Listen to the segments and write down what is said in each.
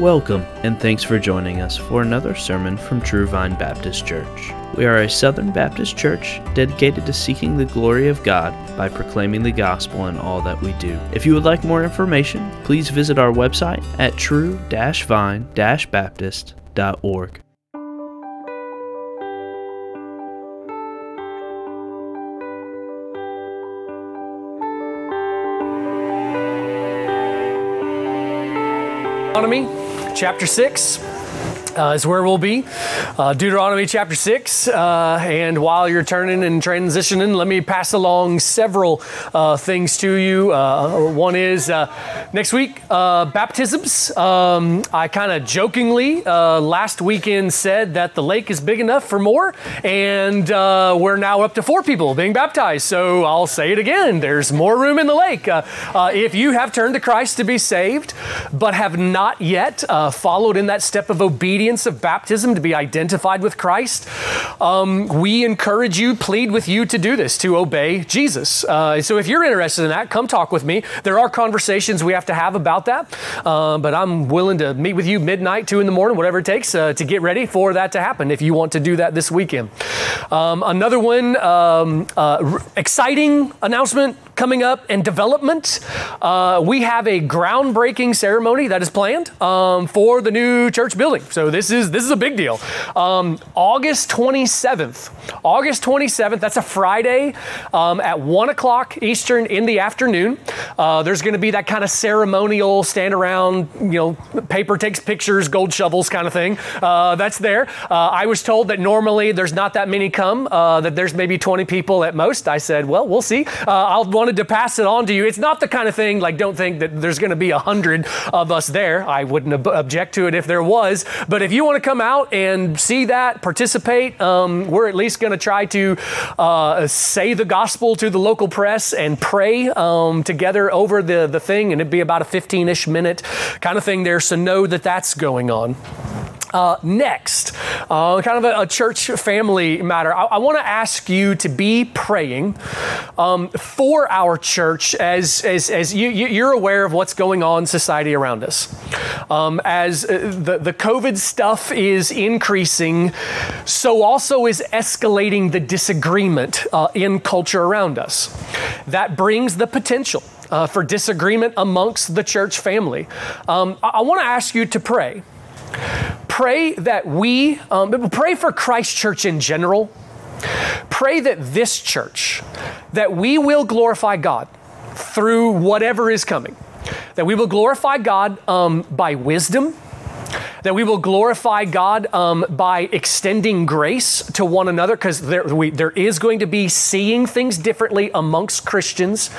Welcome, and thanks for joining us for another sermon from True Vine Baptist Church. We are a Southern Baptist church dedicated to seeking the glory of God by proclaiming the gospel in all that we do. If you would like more information, please visit our website at true-vine-baptist.org. Deuteronomy chapter 6 uh, is where we'll be. Uh, Deuteronomy chapter 6. Uh, and while you're turning and transitioning, let me pass along several uh, things to you. Uh, one is uh, next week, baptisms. Um, I kind of jokingly last weekend said that the lake is big enough for more, and we're now up to four people being baptized. So I'll say it again there's more room in the lake. if you have turned to Christ to be saved, but have not yet followed in that step of obedience, obedience of baptism to be identified with Christ, um, we encourage you, plead with you to do this, to obey Jesus. Uh, so if you're interested in that, come talk with me. There are conversations we have to have about that, uh, but I'm willing to meet with you midnight, two in the morning, whatever it takes uh, to get ready for that to happen if you want to do that this weekend. Um, another one, um, uh, exciting announcement coming up and development. Uh, we have a groundbreaking ceremony that is planned um, for the new church building. So this is this is a big deal. Um, August 27th. August 27th. That's a Friday um, at one o'clock Eastern in the afternoon. Uh, there's going to be that kind of ceremonial stand around, you know, paper takes pictures, gold shovels kind of thing. Uh, that's there. Uh, I was told that normally there's not that many come. Uh, that there's maybe 20 people at most. I said, well, we'll see. Uh, I'll want wanted to pass it on to you. It's not the kind of thing like don't think that there's going to be a hundred of us there. I wouldn't ob- object to it if there was. But if you want to come out and see that, participate, um, we're at least going to try to uh, say the gospel to the local press and pray um, together over the, the thing. And it'd be about a 15 ish minute kind of thing there. So know that that's going on. Uh, next, uh, kind of a, a, church family matter. I, I want to ask you to be praying um, for our church as, as, as you, you're aware of what's going on in society around us. Um, as uh, the, the COVID stuff is increasing, so also is escalating the disagreement uh, in culture around us. That brings the potential. Uh, for disagreement amongst the church family. Um, I, I want to ask you to pray pray that we, um, pray for Christ Church in general. Pray that this church, that we will glorify God through whatever is coming. That we will glorify God um, by wisdom, that we will glorify God um, by extending grace to one another because there, there is going to be seeing things differently amongst Christians.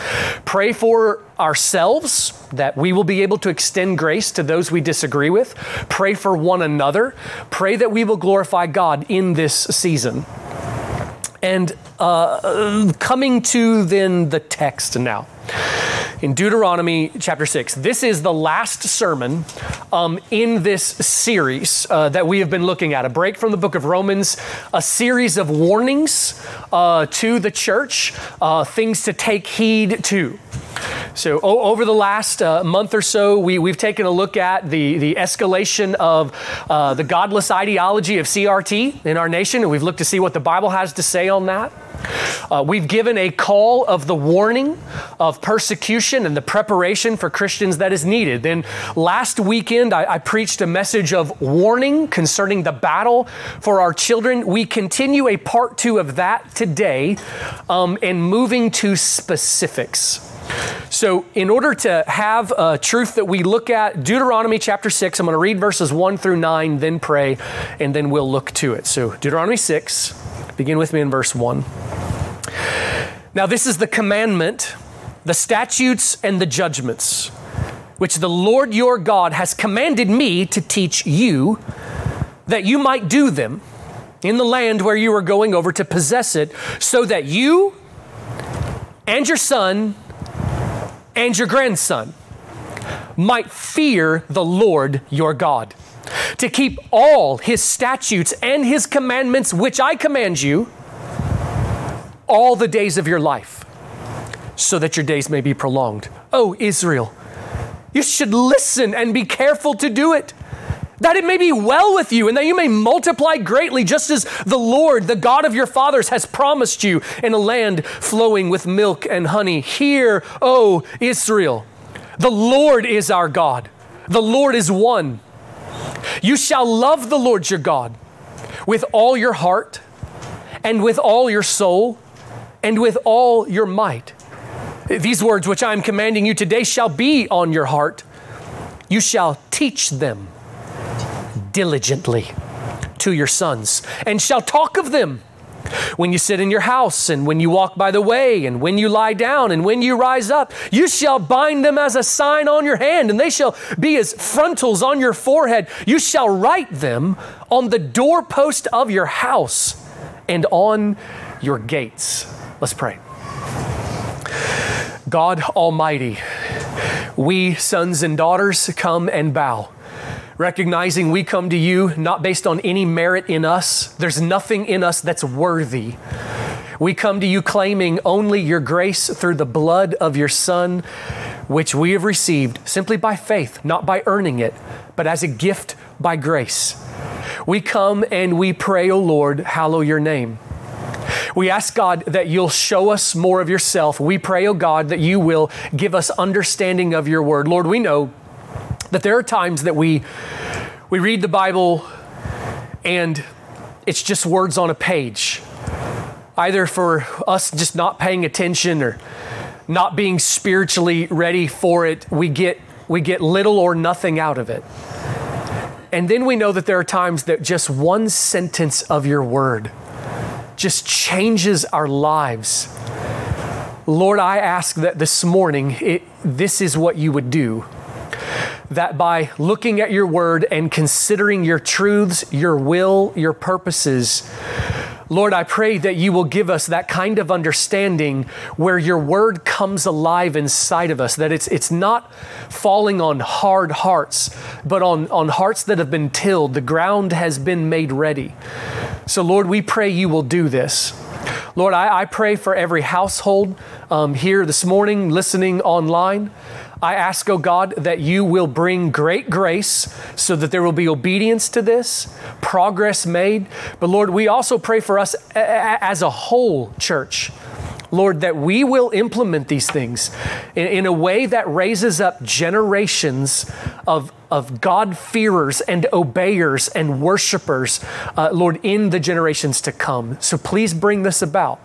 Pray for ourselves that we will be able to extend grace to those we disagree with. Pray for one another. Pray that we will glorify God in this season. And uh, coming to then the text now in Deuteronomy chapter 6. This is the last sermon um, in this series uh, that we have been looking at. A break from the book of Romans, a series of warnings uh, to the church, uh, things to take heed to. So, o- over the last uh, month or so, we, we've taken a look at the, the escalation of uh, the godless ideology of CRT in our nation, and we've looked to see what the Bible has to say on that. Uh, we've given a call of the warning of persecution and the preparation for Christians that is needed. Then last weekend, I, I preached a message of warning concerning the battle for our children. We continue a part two of that today um, and moving to specifics. So, in order to have a truth that we look at, Deuteronomy chapter 6, I'm going to read verses 1 through 9, then pray, and then we'll look to it. So, Deuteronomy 6, begin with me in verse 1. Now, this is the commandment, the statutes, and the judgments which the Lord your God has commanded me to teach you, that you might do them in the land where you are going over to possess it, so that you and your son and your grandson might fear the Lord your God, to keep all his statutes and his commandments, which I command you all the days of your life, so that your days may be prolonged. Oh, Israel, you should listen and be careful to do it. That it may be well with you and that you may multiply greatly, just as the Lord, the God of your fathers, has promised you in a land flowing with milk and honey. Hear, O Israel, the Lord is our God, the Lord is one. You shall love the Lord your God with all your heart and with all your soul and with all your might. These words which I am commanding you today shall be on your heart. You shall teach them diligently to your sons, and shall talk of them when you sit in your house, and when you walk by the way, and when you lie down, and when you rise up. You shall bind them as a sign on your hand, and they shall be as frontals on your forehead. You shall write them on the doorpost of your house and on your gates. Let's pray. God Almighty, we sons and daughters come and bow recognizing we come to you not based on any merit in us. There's nothing in us that's worthy. We come to you claiming only your grace through the blood of your Son, which we have received simply by faith, not by earning it, but as a gift by grace. We come and we pray, O Lord, hallow your name. We ask God that you'll show us more of yourself. We pray, O God, that you will give us understanding of your word. Lord, we know that there are times that we we read the Bible and it's just words on a page. Either for us just not paying attention or not being spiritually ready for it, we get we get little or nothing out of it. And then we know that there are times that just one sentence of your word just changes our lives. Lord, I ask that this morning it, this is what you would do that by looking at your word and considering your truths, your will, your purposes, Lord, I pray that you will give us that kind of understanding where your word comes alive inside of us, that it's, it's not falling on hard hearts, but on, on hearts that have been tilled. The ground has been made ready. So, Lord, we pray you will do this. Lord, I, I pray for every household um, here this morning, listening online. I ask, oh God, that you will bring great grace so that there will be obedience to this, progress made. But Lord, we also pray for us as a whole church. Lord, that we will implement these things in, in a way that raises up generations of, of God-fearers and obeyers and worshipers, uh, Lord, in the generations to come. So please bring this about.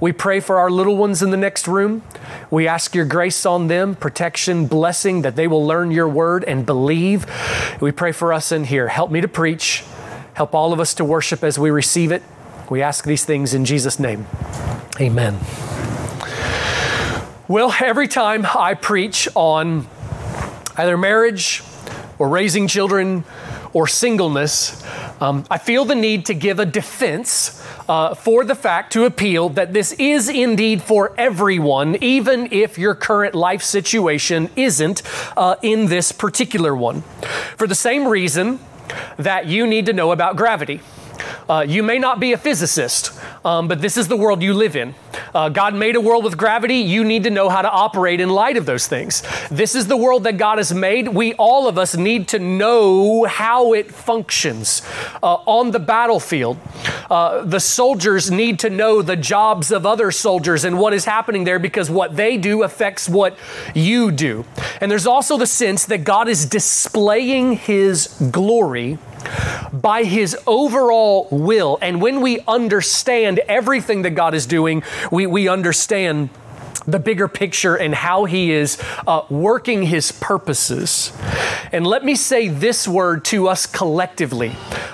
We pray for our little ones in the next room. We ask your grace on them, protection, blessing, that they will learn your word and believe. We pray for us in here. Help me to preach. Help all of us to worship as we receive it. We ask these things in Jesus' name. Amen. Well, every time I preach on either marriage or raising children or singleness, um, I feel the need to give a defense uh, for the fact to appeal that this is indeed for everyone, even if your current life situation isn't uh, in this particular one. For the same reason that you need to know about gravity. Uh, you may not be a physicist, um, but this is the world you live in. Uh, God made a world with gravity. You need to know how to operate in light of those things. This is the world that God has made. We, all of us, need to know how it functions uh, on the battlefield. Uh, the soldiers need to know the jobs of other soldiers and what is happening there because what they do affects what you do. And there's also the sense that God is displaying His glory by His overall will. And when we understand everything that God is doing, we, we understand the bigger picture and how he is uh, working his purposes. And let me say this word to us collectively.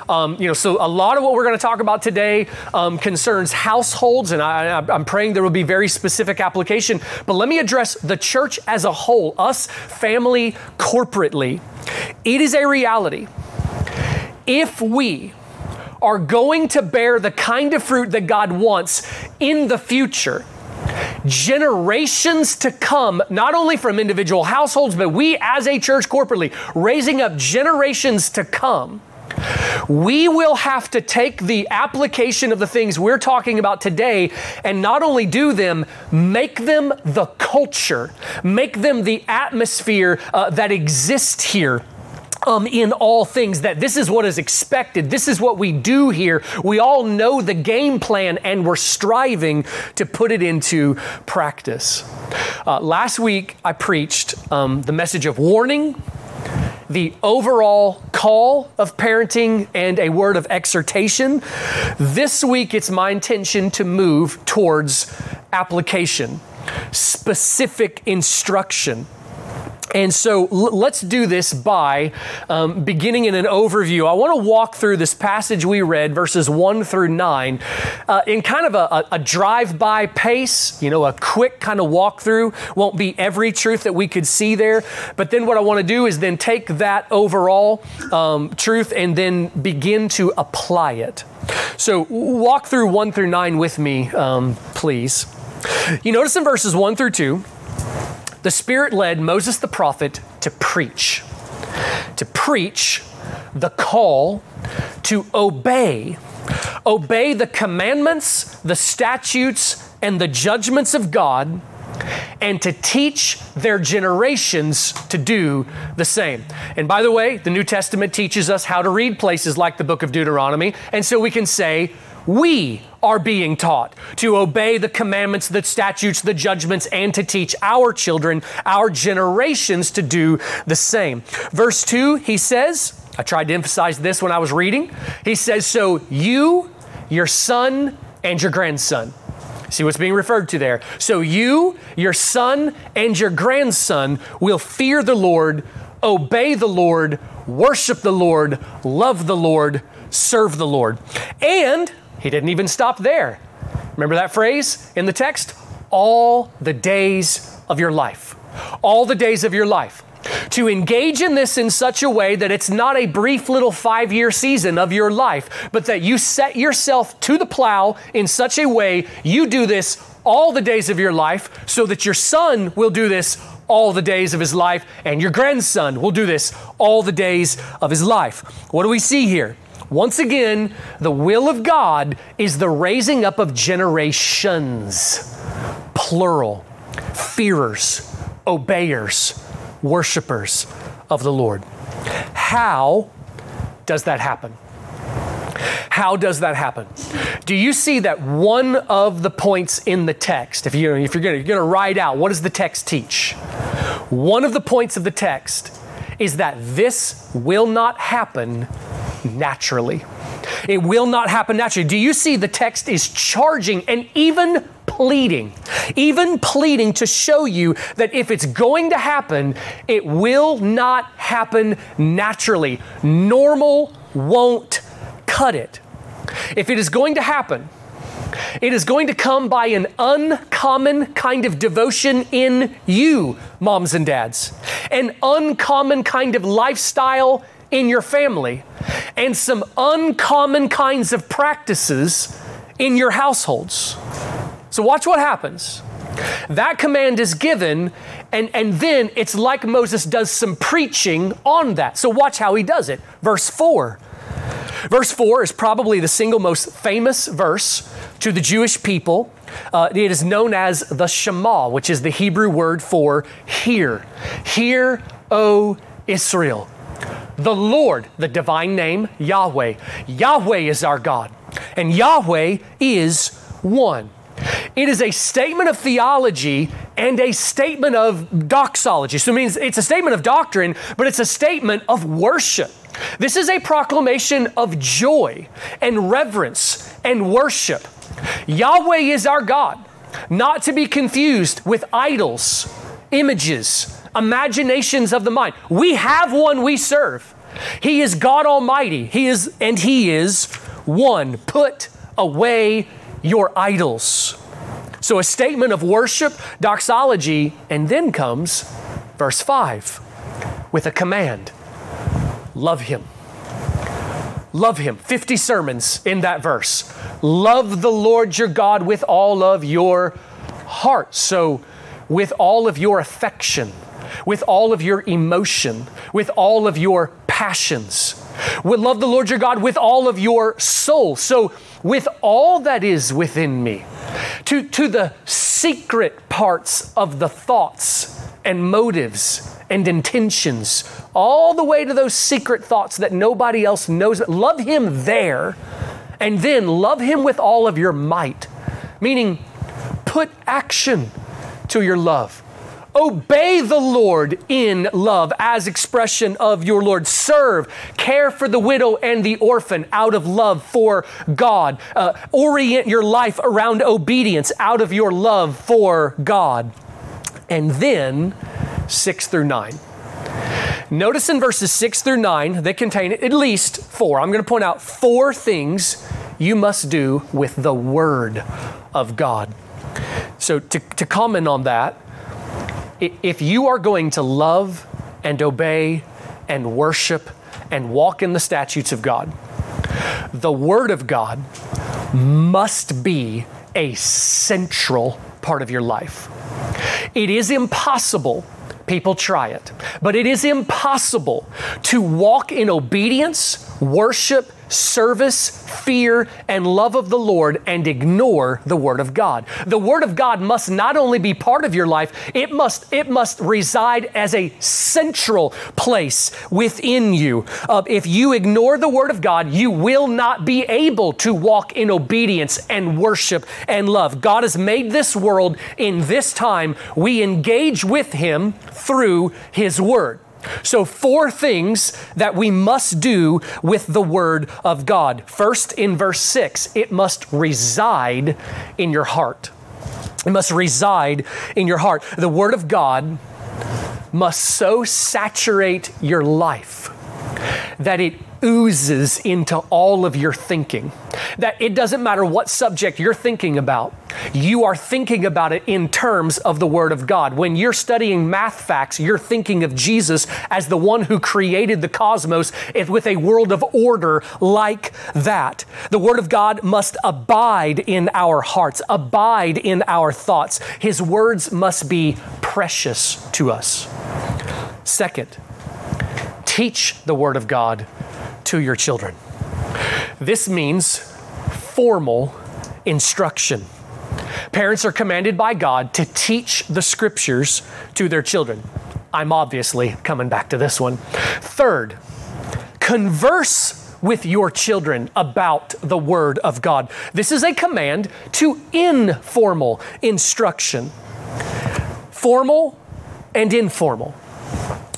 Um, you know, so a lot of what we're going to talk about today um, concerns households, and I, I'm praying there will be very specific application. But let me address the church as a whole, us family corporately. It is a reality if we are going to bear the kind of fruit that God wants in the future, generations to come, not only from individual households, but we as a church corporately, raising up generations to come, we will have to take the application of the things we're talking about today and not only do them, make them the culture, make them the atmosphere uh, that exists here um, in all things, that this is what is expected. This is what we do here. We all know the game plan and we're striving to put it into practice. Uh, last week, I preached um, the message of warning, the overall call of parenting, and a word of exhortation. This week, it's my intention to move towards application, specific instruction. And so let's do this by um, beginning in an overview. I want to walk through this passage we read, verses 1 through 9, uh, in kind of a, a, drive by pace, you know, a quick kind of walkthrough. Won't be every truth that we could see there. But then what I want to do is then take that overall um, truth and then begin to apply it. So walk through 1 through 9 with me, um, please. You notice in verses 1 through 2, the Spirit led Moses the prophet to preach, to preach the call to obey, obey the commandments, the statutes, and the judgments of God, and to teach their generations to do the same. And by the way, the New Testament teaches us how to read places like the book of Deuteronomy, and so we can say, we are being taught to obey the commandments, the statutes, the judgments, and to teach our children, our generations to do the same. Verse 2, he says, I tried to emphasize this when I was reading. He says, So you, your son, and your grandson. See what's being referred to there. So you, your son, and your grandson will fear the Lord, obey the Lord, worship the Lord, love the Lord, serve the Lord. And he didn't even stop there. Remember that phrase in the text? All the days of your life. All the days of your life. To engage in this in such a way that it's not a brief little five year season of your life, but that you set yourself to the plow in such a way you do this all the days of your life so that your son will do this all the days of his life and your grandson will do this all the days of his life. What do we see here? Once again, the will of God is the raising up of generations, plural, fearers, obeyers, worshipers of the Lord. How does that happen? How does that happen? Do you see that one of the points in the text, if, you, if you're going to write out, what does the text teach? One of the points of the text is that this will not happen naturally. It will not happen naturally. Do you see the text is charging and even pleading, even pleading to show you that if it's going to happen, it will not happen naturally. Normal won't cut it. If it is going to happen, it is going to come by an uncommon kind of devotion in you, moms and dads, an uncommon kind of lifestyle in your family, and some uncommon kinds of practices in your households. So, watch what happens. That command is given, and, and then it's like Moses does some preaching on that. So, watch how he does it. Verse 4. Verse 4 is probably the single most famous verse to the Jewish people. Uh, it is known as the Shema, which is the Hebrew word for hear. Hear, O Israel. The Lord, the divine name, Yahweh. Yahweh is our God, and Yahweh is one. It is a statement of theology and a statement of doxology. So it means it's a statement of doctrine, but it's a statement of worship. This is a proclamation of joy and reverence and worship. Yahweh is our God, not to be confused with idols, images, imaginations of the mind. We have one we serve. He is God Almighty. He is and he is one. Put away your idols. So a statement of worship, doxology, and then comes verse 5 with a command. Love him. Love him. 50 sermons in that verse. Love the Lord your God with all of your heart. So, with all of your affection, with all of your emotion, with all of your passions. We love the Lord your God with all of your soul. So, with all that is within me, to, to the secret parts of the thoughts and motives and intentions, all the way to those secret thoughts that nobody else knows. Love Him there, and then love Him with all of your might, meaning put action to your love. Obey the Lord in love as expression of your Lord. Serve, care for the widow and the orphan out of love for God. Uh, orient your life around obedience out of your love for God. And then, six through nine. Notice in verses six through nine, they contain at least four. I'm going to point out four things you must do with the Word of God. So, to, to comment on that, if you are going to love and obey and worship and walk in the statutes of God, the Word of God must be a central part of your life. It is impossible, people try it, but it is impossible to walk in obedience, worship, service, fear, and love of the Lord and ignore the Word of God. The Word of God must not only be part of your life, it must, it must reside as a central place within you. Uh, if you ignore the Word of God, you will not be able to walk in obedience and worship and love. God has made this world in this time. We engage with Him through His Word. So, four things that we must do with the Word of God. First, in verse 6, it must reside in your heart. It must reside in your heart. The Word of God must so saturate your life that it oozes into all of your thinking. That it doesn't matter what subject you're thinking about, you are thinking about it in terms of the Word of God. When you're studying math facts, you're thinking of Jesus as the one who created the cosmos with a world of order like that. The Word of God must abide in our hearts, abide in our thoughts. His words must be precious to us. Second, teach the Word of God to your children. This means formal instruction. Parents are commanded by God to teach the scriptures to their children. I'm obviously coming back to this one. Third, converse with your children about the Word of God. This is a command to informal instruction. Formal and informal.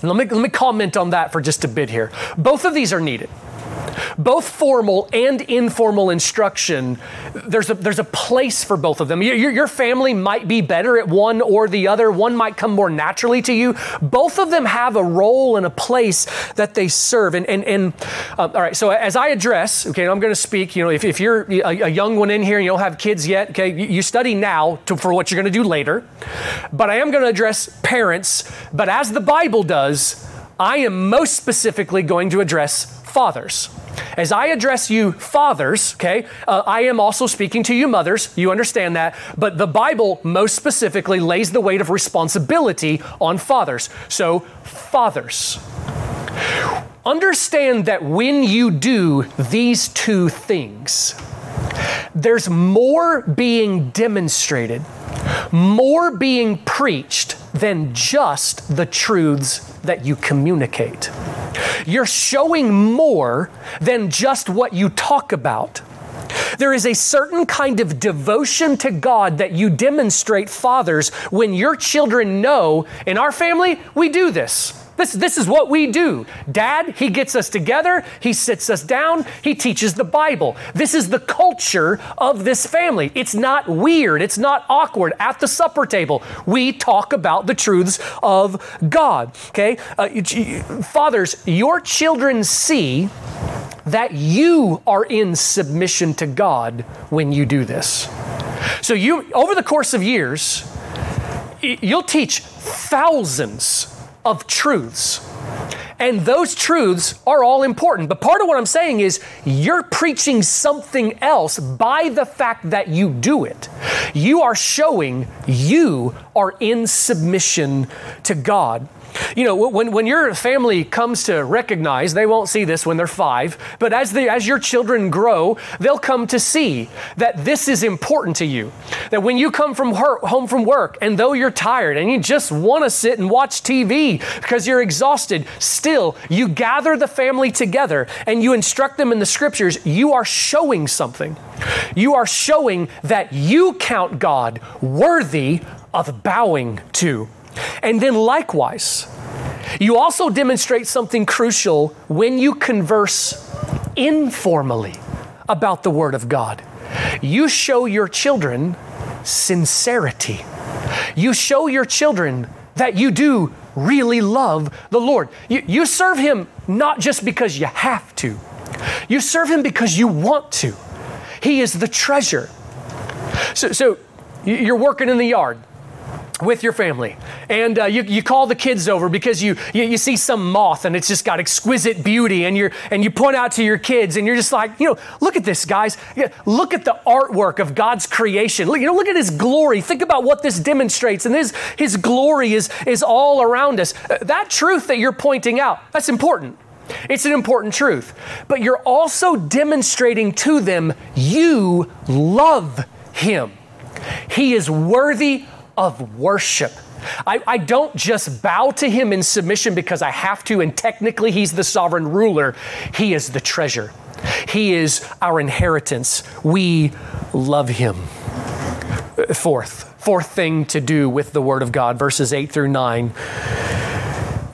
Let me, let me comment on that for just a bit here. Both of these are needed both formal and informal instruction, there's a, there's a place for both of them. Your, your family might be better at one or the other, one might come more naturally to you. Both of them have a role and a place that they serve. And, and, and uh, all right, so as I address, okay, I'm going to speak, you know, if, if you're a, a, young one in here and you don't have kids yet, okay, you, you study now to, for what you're going to do later. But I am going to address parents, but as the Bible does, I am most specifically going to address fathers. As I address you, fathers, okay, uh, I am also speaking to you, mothers. You understand that. But the Bible most specifically lays the weight of responsibility on fathers. So, fathers, understand that when you do these two things, there's more being demonstrated, more being preached than just the truths that you communicate. You're showing more than just what you talk about. There is a certain kind of devotion to God that you demonstrate, fathers, when your children know in our family, we do this. This, this is what we do. Dad, he gets us together, he sits us down, he teaches the Bible. This is the culture of this family. It's not weird, it's not awkward. At the supper table, we talk about the truths of God. Okay? Uh, fathers, your children see that you are in submission to God when you do this. So you over the course of years, you'll teach thousands of truths. And those truths are all important. But part of what I'm saying is you're preaching something else by the fact that you do it. You are showing you are in submission to God. You know, when, when your family comes to recognize, they won't see this when they're five, but as, they, as your children grow, they'll come to see that this is important to you. That when you come from her, home from work and though you're tired and you just want to sit and watch TV because you're exhausted, still you gather the family together and you instruct them in the scriptures, you are showing something. You are showing that you count God worthy of bowing to. And then likewise, you also demonstrate something crucial when you converse informally about the Word of God. You show your children sincerity. You show your children that you do really love the Lord. You, you serve Him not just because you have to, you serve Him because you want to. He is the treasure. So, so you're working in the yard with your family. And uh, you, you call the kids over because you, you, you see some moth and it's just got exquisite beauty and you and you point out to your kids and you're just like you know look at this guys. Look at the artwork of god's creation. Look, you know, look at his glory. Think about what this demonstrates and his, his glory is, is all around us. Uh, that truth that you're pointing out that's important. It's an important truth. But you're also demonstrating to them you love him. He is worthy of worship. I, I, don't just bow to him in submission because I have to, and technically he's the sovereign ruler. He is the treasure, he is our inheritance. We love him. Fourth, fourth thing to do with the Word of God, verses 8 through 9.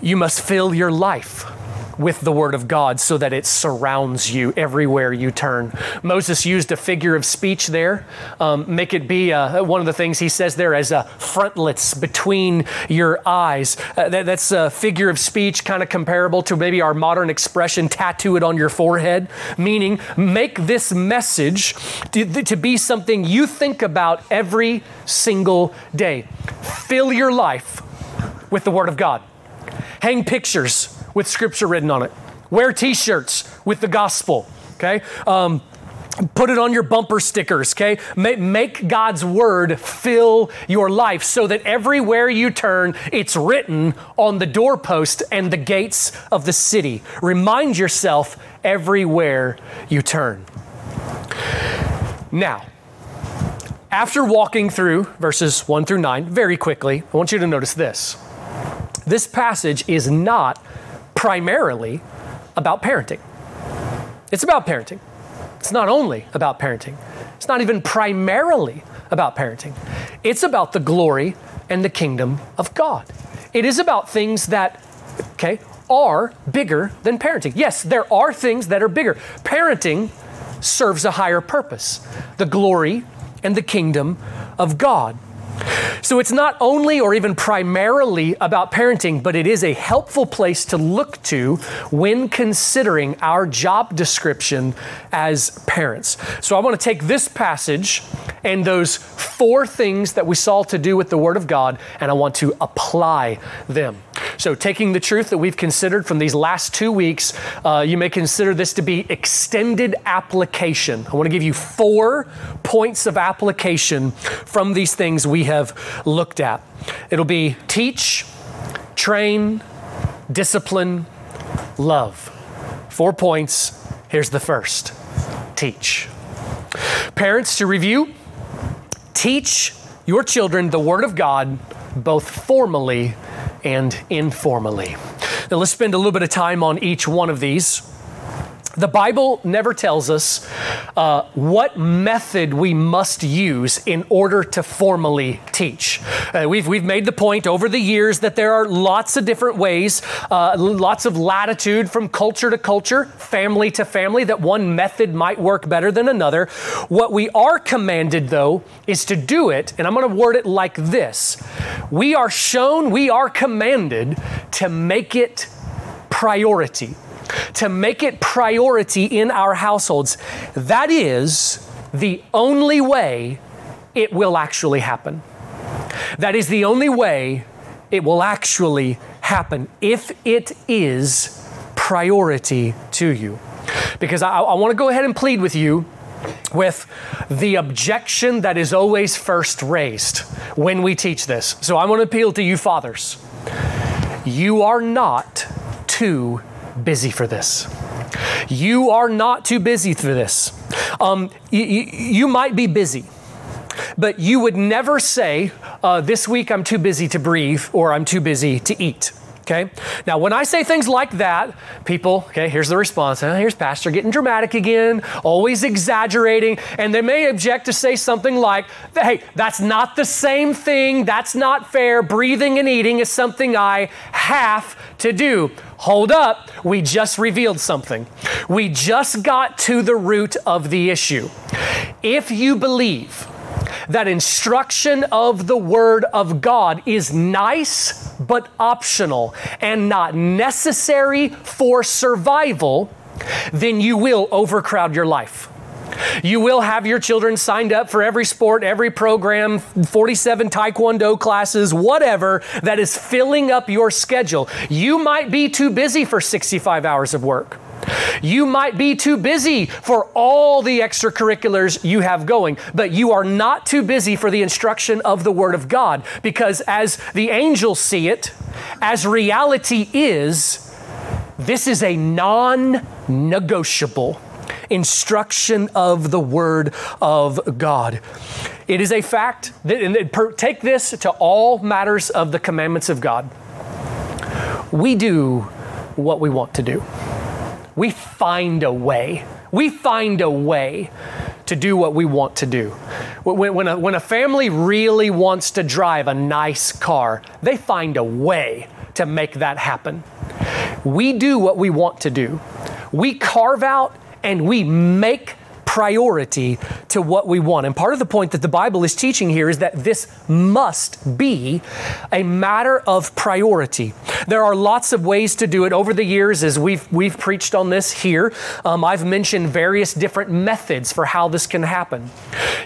You must fill your life with the Word of God so that it surrounds you everywhere you turn. Moses used a figure of speech there. Um, make it be uh, one of the things he says there as a frontlets between your eyes. Uh, that, that's a figure of speech kind of comparable to maybe our modern expression, tattoo it on your forehead, meaning make this message to, to be something you think about every single day. Fill your life with the Word of God. Hang pictures with scripture written on it. Wear t shirts with the gospel, okay? Um, Put it on your bumper stickers, okay? Make God's word fill your life so that everywhere you turn, it's written on the doorpost and the gates of the city. Remind yourself everywhere you turn. Now, after walking through verses 1 through 9 very quickly, I want you to notice this. This passage is not primarily about parenting. It's about parenting. It's not only about parenting, it's not even primarily about parenting. It's about the glory and the kingdom of God. It is about things that, okay, are bigger than parenting. Yes, there are things that are bigger. Parenting serves a higher purpose the glory and the kingdom of God. So it's not only or even primarily about parenting, but it is a helpful place to look to when considering our job description as parents. So I want to take this passage and those four things that we saw to do with the Word of God, and I want to apply them. So, taking the truth that we've considered from these last two weeks, uh, you may consider this to be extended application. I want to give you four points of application from these things we have looked at. It'll be teach, train, discipline, love. Four points. Here's the first teach. Parents, to review, teach your children the Word of God both formally and informally. Now, let's spend a little bit of time on each one of these. The Bible never tells us uh, what method we must use in order to formally teach. Uh, we've, we've made the point over the years that there are lots of different ways, uh, lots of latitude from culture to culture, family to family, that one method might work better than another. What we are commanded, though, is to do it, and I'm going to word it like this We are shown, we are commanded to make it priority to make it priority in our households. That is the only way it will actually happen. That is the only way it will actually happen if it is priority to you. Because I, I want to go ahead and plead with you with the objection that is always first raised when we teach this. So I want to appeal to you, fathers. You are not too busy for this. You are not too busy for this. Um, you, you might be busy, but you would never say, uh, This week I'm too busy to breathe or I'm too busy to eat. Okay? Now, when I say things like that, people, okay, here's the response. Here's Pastor getting dramatic again, always exaggerating, and they may object to say something like, hey, that's not the same thing. That's not fair. Breathing and eating is something I have to do. Hold up, we just revealed something. We just got to the root of the issue. If you believe that instruction of the Word of God is nice but optional and not necessary for survival, then you will overcrowd your life. You will have your children signed up for every sport, every program, 47 taekwondo classes, whatever that is filling up your schedule. You might be too busy for 65 hours of work. You might be too busy for all the extracurriculars you have going, but you are not too busy for the instruction of the Word of God because, as the angels see it, as reality is, this is a non negotiable instruction of the Word of God. It is a fact that, and take this to all matters of the commandments of God. We do what we want to do. We find a way. We find a way to do what we want to do. When, when, a, when a family really wants to drive a nice car, they find a way to make that happen. We do what we want to do. We carve out and we make priority to what we want. And part of the point that the Bible is teaching here is that this must be a matter of priority. There are lots of ways to do it. Over the years, as we've, we've preached on this here, um, I've mentioned various different methods for how this can happen.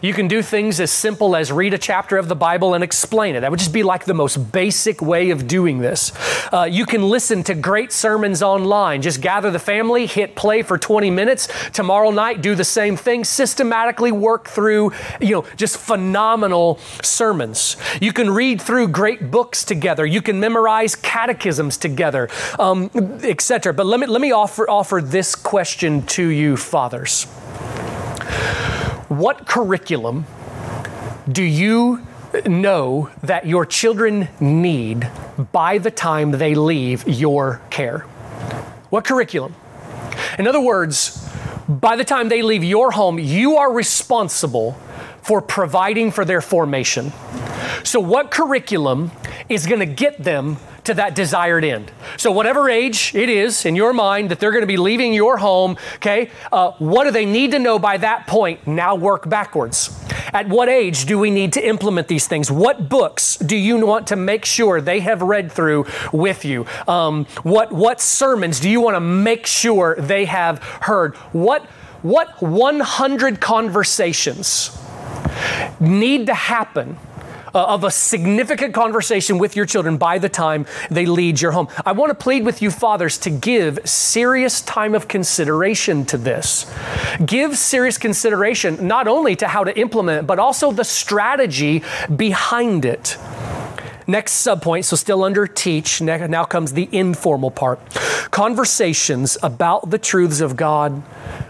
You can do things as simple as read a chapter of the Bible and explain it. That would just be like the most basic way of doing this. Uh, you can listen to great sermons online. Just gather the family, hit play for 20 minutes. Tomorrow night, do the same thing, systematically work through, you know, just phenomenal sermons. You can read through great books together. You can memorize catechisms together, um, etc. But let me let me offer offer this question to you, fathers. What curriculum do you know that your children need by the time they leave your care? What curriculum? In other words, by the time they leave your home, you are responsible for providing for their formation. So, what curriculum is going to get them to that desired end. So, whatever age it is in your mind that they're going to be leaving your home, okay, uh, what do they need to know by that point? Now work backwards. At what age do we need to implement these things? What books do you want to make sure they have read through with you? Um, what, what sermons do you want to make sure they have heard? What, what 100 conversations need to happen uh, of a significant conversation with your children by the time they lead your home. I want to plead with you, fathers, to give serious time of consideration to this. Give serious consideration not only to how to implement but also the strategy behind it. Next subpoint, so still under teach, now comes the informal part. Conversations about the truths of God,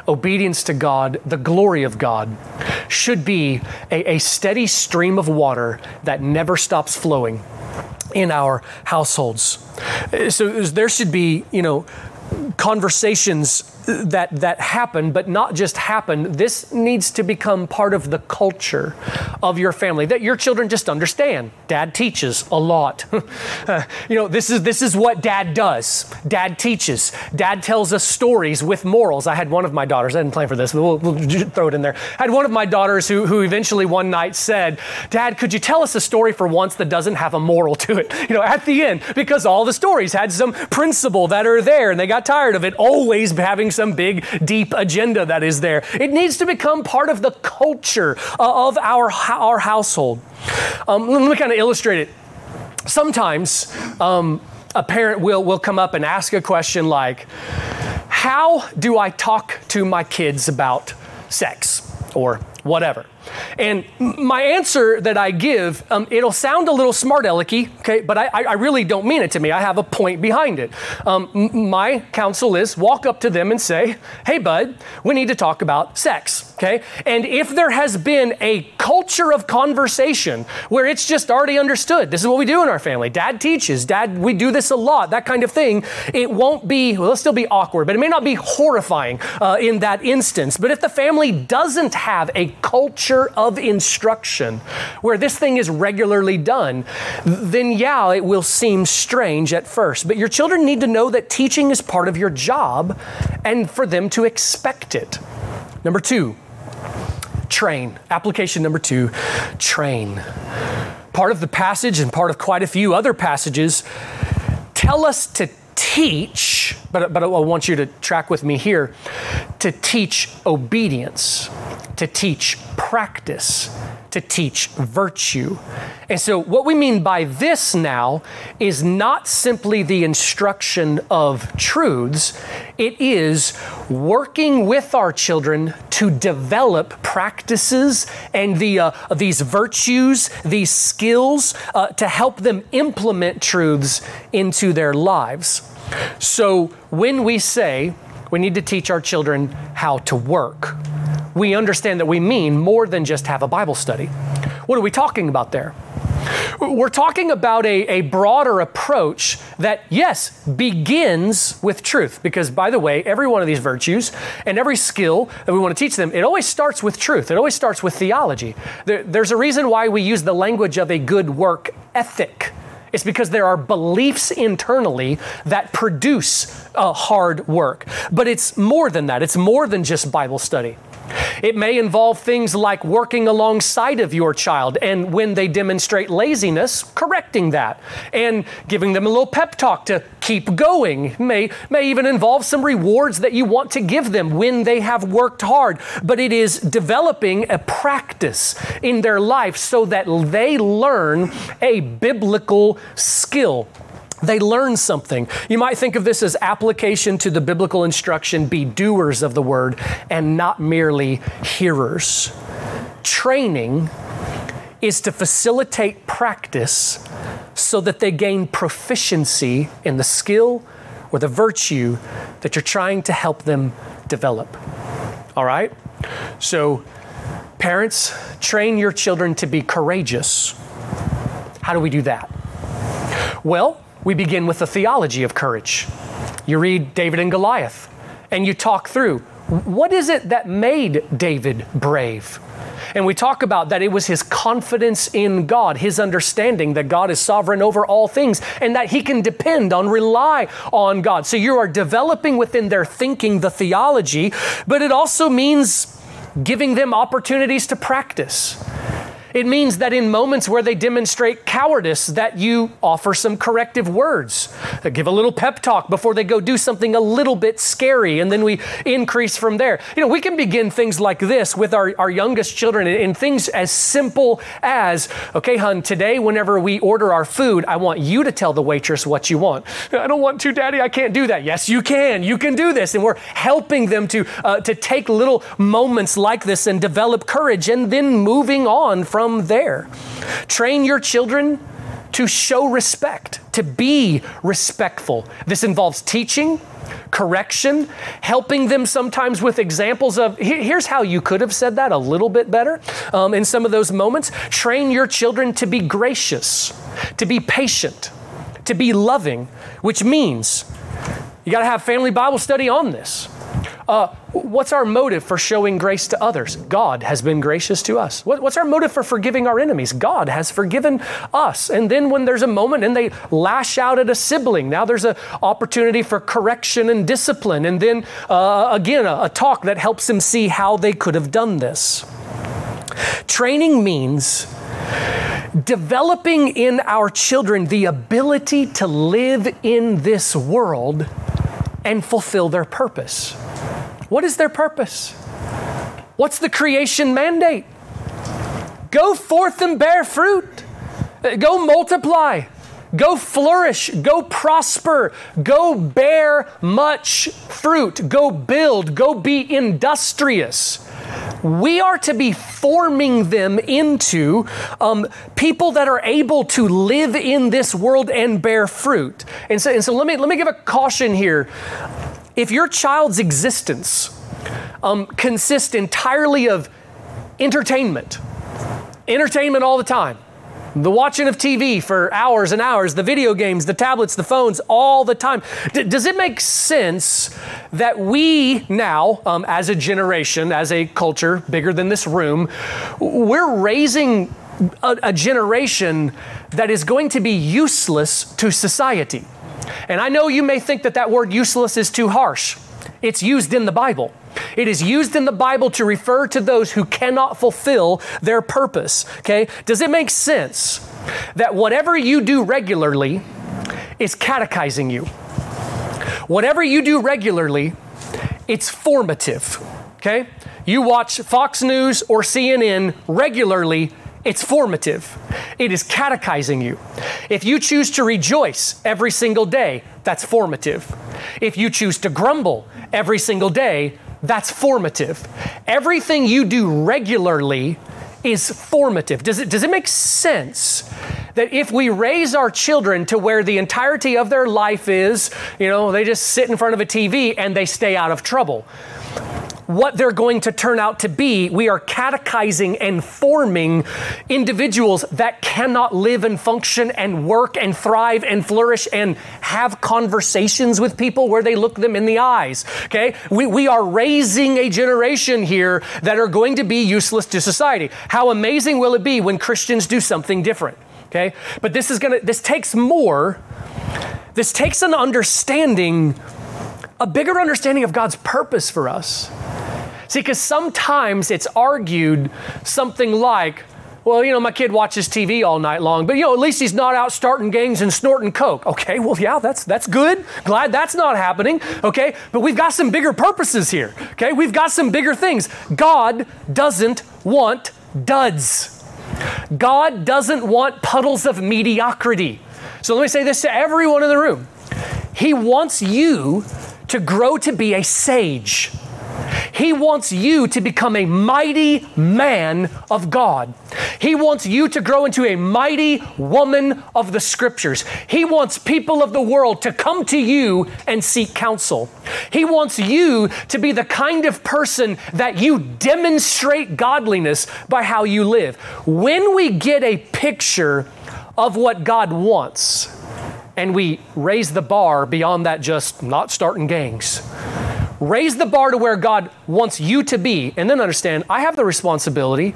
obedience to God, the glory of God, should be a, a steady stream of water that never stops flowing in our households. So there should be, you know, conversations that that happen, but not just happen. This needs to become part of the culture of your family that your children just understand. Dad teaches a lot. you know, this is this is what dad does. Dad teaches. Dad tells us stories with morals. I had one of my daughters. I didn't plan for this, but we'll, we'll throw it in there. I had one of my daughters who who eventually one night said, "Dad, could you tell us a story for once that doesn't have a moral to it?" You know, at the end, because all the stories had some principle that are there, and they got tired of it always having some big, deep agenda that is there. It needs to become part of the culture uh, of our, our household. Um, let me kind of illustrate it. Sometimes, um, a parent will, will come up and ask a question like, How do I talk to my kids about sex or whatever? And my answer that I give, um, it'll sound a little smart alecky, okay, but I, I, really don't mean it to me. I have a point behind it. Um, my counsel is walk up to them and say, hey, bud, we need to talk about sex, okay? And if there has been a culture of conversation where it's just already understood, this is what we do in our family. Dad teaches, dad, we do this a lot, that kind of thing. It won't be, well, it'll still be awkward, but it may not be horrifying uh, in that instance. But if the family doesn't have a culture of instruction where this thing is regularly done, then yeah, it will seem strange at first. But your children need to know that teaching is part of your job and for them to expect it. Number two, train. Application number two, train. Part of the passage and part of quite a few other passages tell us to teach, but, but I want you to track with me here, to teach obedience to teach practice, to teach virtue. And so, what we mean by this now is not simply the instruction of truths, it is working with our children to develop practices and the, uh, these virtues, these skills uh, to help them implement truths into their lives. So, when we say we need to teach our children how to work, we understand that we mean more than just have a Bible study. What are we talking about there? We're talking about a, a broader approach that, yes, begins with truth. Because, by the way, every one of these virtues and every skill that we want to teach them, it always starts with truth. It always starts with theology. There, there's a reason why we use the language of a good work ethic. It's because there are beliefs internally that produce uh, hard work. But it's more than that, it's more than just Bible study. It may involve things like working alongside of your child and when they demonstrate laziness, correcting that and giving them a little pep talk to keep going. May, may even involve some rewards that you want to give them when they have worked hard. But it is developing a practice in their life so that they learn a biblical skill they learn something. You might think of this as application to the biblical instruction be doers of the word and not merely hearers. Training is to facilitate practice so that they gain proficiency in the skill or the virtue that you're trying to help them develop. All right? So, parents, train your children to be courageous. How do we do that? Well, we begin with the theology of courage. You read David and Goliath, and you talk through what is it that made David brave? And we talk about that it was his confidence in God, his understanding that God is sovereign over all things and that he can depend on, rely on God. So you are developing within their thinking the theology, but it also means giving them opportunities to practice. It means that in moments where they demonstrate cowardice, that you offer some corrective words, give a little pep talk before they go do something a little bit scary, and then we increase from there. You know, we can begin things like this with our, our youngest children in things as simple as, okay, hun, today whenever we order our food, I want you to tell the waitress what you want. I don't want to, Daddy. I can't do that. Yes, you can. You can do this, and we're helping them to uh, to take little moments like this and develop courage, and then moving on from from there. Train your children to show respect, to be respectful. This involves teaching, correction, helping them sometimes with examples of here's how you could have said that a little bit better um, in some of those moments. Train your children to be gracious, to be patient, to be loving, which means you got to have family Bible study on this. Uh, what's our motive for showing grace to others? God has been gracious to us. What, what's our motive for forgiving our enemies? God has forgiven us. And then when there's a moment and they lash out at a sibling, now there's an opportunity for correction and discipline. And then uh, again, a, a talk that helps them see how they could have done this. Training means developing in our children the ability to live in this world and fulfill their purpose. What is their purpose? What's the creation mandate? Go forth and bear fruit. Go multiply. Go flourish, go prosper, go bear much fruit, go build, go be industrious. We are to be forming them into um, people that are able to live in this world and bear fruit. And so, and so let, me, let me give a caution here. If your child's existence um, consists entirely of entertainment, entertainment all the time, the watching of TV for hours and hours, the video games, the tablets, the phones, all the time. D- does it make sense that we now, um, as a generation, as a culture bigger than this room, we're raising a, a generation that is going to be useless to society? And I know you may think that that word useless is too harsh. It's used in the Bible. It is used in the Bible to refer to those who cannot fulfill their purpose. Okay? Does it make sense that whatever you do regularly is catechizing you? Whatever you do regularly, it's formative. Okay? You watch Fox News or CNN regularly, it's formative. It is catechizing you. If you choose to rejoice every single day, that's formative. If you choose to grumble every single day, that's formative. Everything you do regularly is formative. Does it, does it make sense that if we raise our children to where the entirety of their life is, you know, they just sit in front of a TV and they stay out of trouble? What they're going to turn out to be. We are catechizing and forming individuals that cannot live and function and work and thrive and flourish and have conversations with people where they look them in the eyes. Okay? We, we are raising a generation here that are going to be useless to society. How amazing will it be when Christians do something different? Okay? But this is gonna this takes more. This takes an understanding, a bigger understanding of God's purpose for us. See, because sometimes it's argued something like, well, you know, my kid watches TV all night long, but you know, at least he's not out starting gangs and snorting coke. Okay, well, yeah, that's that's good. Glad that's not happening. Okay, but we've got some bigger purposes here. Okay, we've got some bigger things. God doesn't want duds. God doesn't want puddles of mediocrity. So let me say this to everyone in the room. He wants you to grow to be a sage. He wants you to become a mighty man of God. He wants you to grow into a mighty woman of the scriptures. He wants people of the world to come to you and seek counsel. He wants you to be the kind of person that you demonstrate godliness by how you live. When we get a picture of what God wants, and we raise the bar beyond that just not starting gangs raise the bar to where God wants you to be, and then understand I have the responsibility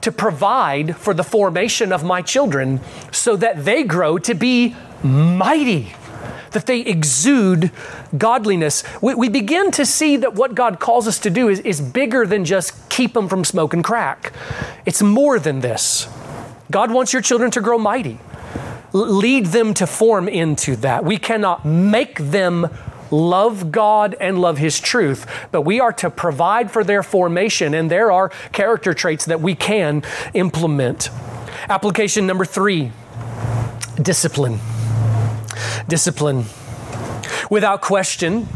to provide for the formation of my children so that they grow to be mighty, that they exude godliness. We, we begin to see that what God calls us to do is, is bigger than just keep them from smoking crack, it's more than this. God wants your children to grow mighty. Lead them to form into that. We cannot make them love God and love His truth, but we are to provide for their formation, and there are character traits that we can implement. Application number three discipline. Discipline. Without question,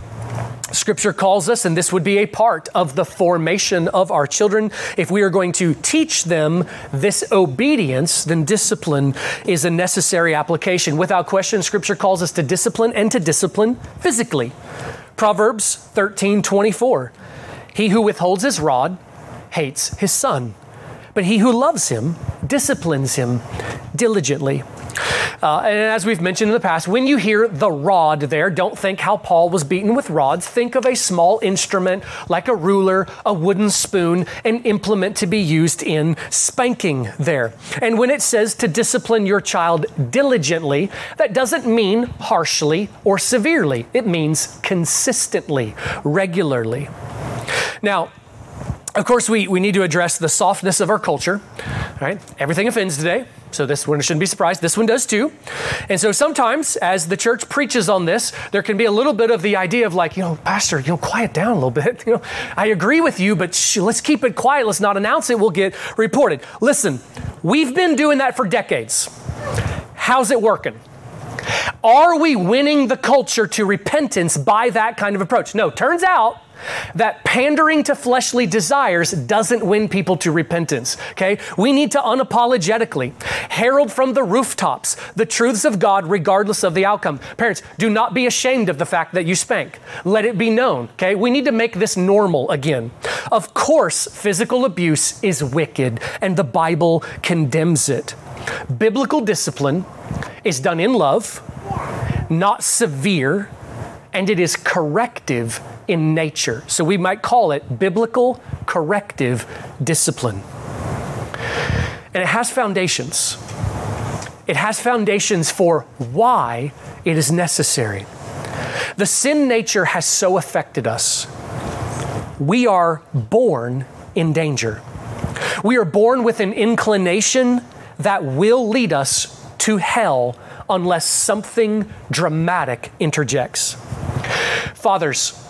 Scripture calls us, and this would be a part of the formation of our children. If we are going to teach them this obedience, then discipline is a necessary application. Without question, Scripture calls us to discipline and to discipline physically. Proverbs 13 24. He who withholds his rod hates his son, but he who loves him disciplines him diligently. Uh, and as we've mentioned in the past, when you hear the rod there, don't think how Paul was beaten with rods. Think of a small instrument like a ruler, a wooden spoon, an implement to be used in spanking there. And when it says to discipline your child diligently, that doesn't mean harshly or severely, it means consistently, regularly. Now, of course, we, we need to address the softness of our culture. Right? Everything offends today. So this one shouldn't be surprised. This one does too. And so sometimes as the church preaches on this, there can be a little bit of the idea of like, you know, pastor, you know, quiet down a little bit. You know, I agree with you, but sh- let's keep it quiet. Let's not announce it. We'll get reported. Listen, we've been doing that for decades. How's it working? Are we winning the culture to repentance by that kind of approach? No, turns out that pandering to fleshly desires doesn't win people to repentance. Okay? We need to unapologetically herald from the rooftops the truths of God regardless of the outcome. Parents, do not be ashamed of the fact that you spank. Let it be known. Okay? We need to make this normal again. Of course, physical abuse is wicked and the Bible condemns it. Biblical discipline is done in love, not severe, and it is corrective in nature. So we might call it biblical corrective discipline. And it has foundations. It has foundations for why it is necessary. The sin nature has so affected us. We are born in danger. We are born with an inclination that will lead us to hell unless something dramatic interjects. Fathers,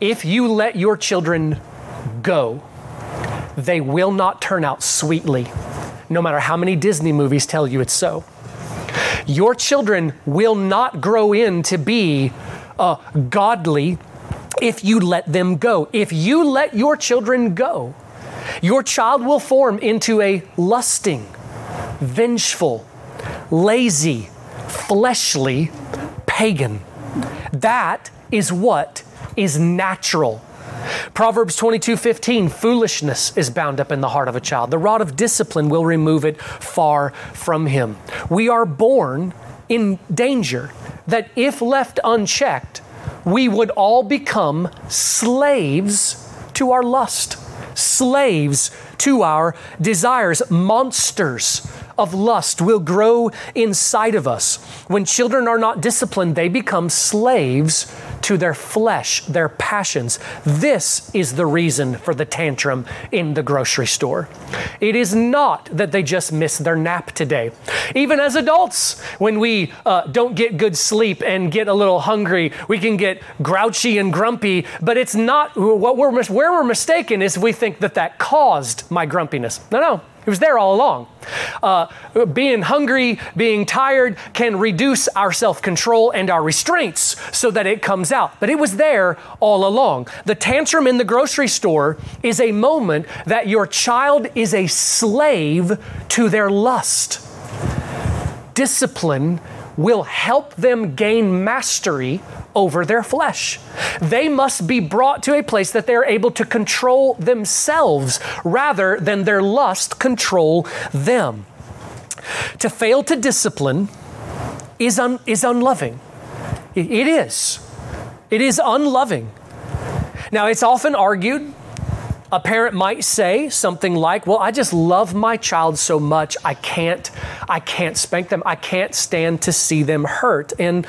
if you let your children go, they will not turn out sweetly, no matter how many Disney movies tell you it's so. Your children will not grow in to be uh, godly if you let them go. If you let your children go, your child will form into a lusting, vengeful, lazy, fleshly pagan. That is what is natural. Proverbs 22 15, foolishness is bound up in the heart of a child. The rod of discipline will remove it far from him. We are born in danger that if left unchecked, we would all become slaves to our lust, slaves to our desires, monsters of lust will grow inside of us. When children are not disciplined, they become slaves to their flesh, their passions. This is the reason for the tantrum in the grocery store. It is not that they just miss their nap today. Even as adults, when we uh, don't get good sleep and get a little hungry, we can get grouchy and grumpy, but it's not what we're, where we're mistaken is we think that that caused my grumpiness. No, no. It was there all along. Uh, being hungry, being tired can reduce our self control and our restraints so that it comes out. But it was there all along. The tantrum in the grocery store is a moment that your child is a slave to their lust. Discipline will help them gain mastery over their flesh. They must be brought to a place that they're able to control themselves rather than their lust control them. To fail to discipline is, un, is unloving. It is. It is unloving. Now, it's often argued a parent might say something like, "Well, I just love my child so much, I can't I can't spank them. I can't stand to see them hurt." And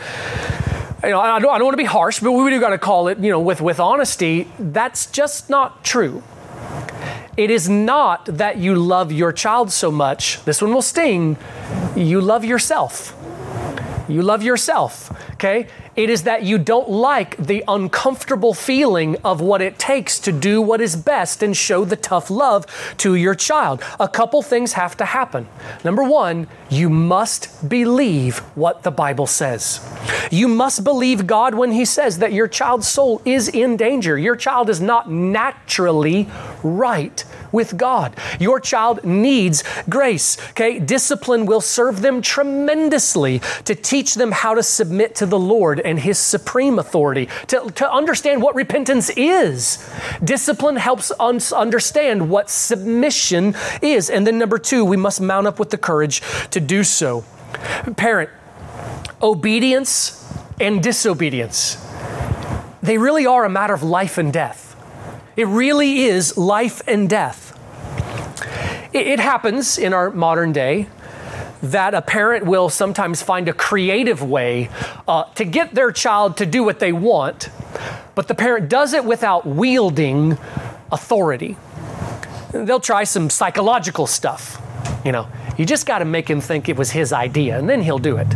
you know, I don't, I don't want to be harsh, but we do got to call it, you know, with, with honesty, that's just not true. It is not that you love your child so much, this one will sting, you love yourself. You love yourself, okay? It is that you don't like the uncomfortable feeling of what it takes to do what is best and show the tough love to your child. A couple things have to happen. Number one, you must believe what the Bible says. You must believe God when He says that your child's soul is in danger. Your child is not naturally right with God. Your child needs grace. Okay? Discipline will serve them tremendously to teach them how to submit to the Lord and His supreme authority, to, to understand what repentance is. Discipline helps us understand what submission is. And then, number two, we must mount up with the courage to do so. Parent, obedience and disobedience, they really are a matter of life and death. It really is life and death. It, happens in our modern day that a parent will sometimes find a creative way uh, to get their child to do what they want, but the parent does it without wielding authority. They'll try some psychological stuff. You know, you just got to make him think it was his idea, and then he'll do it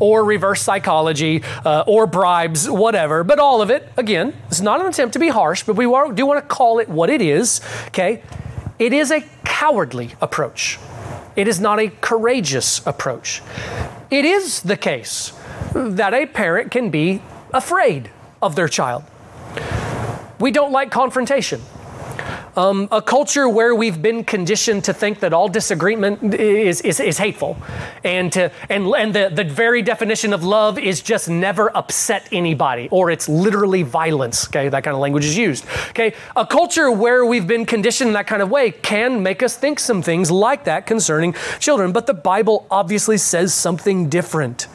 or reverse psychology uh, or bribes, whatever. But all of it, again, it's not an attempt to be harsh, but we do want to call it what it is, okay? It is a cowardly approach. It is not a courageous approach. It is the case that a parent can be afraid of their child. We don't like confrontation. Um, a culture where we've been conditioned to think that all disagreement is, is, is hateful. And, to, and, and the, the very definition of love is just never upset anybody, or it's literally violence. Okay, that kind of language is used. Okay, a culture where we've been conditioned in that kind of way can make us think some things like that concerning children. But the Bible obviously says something different.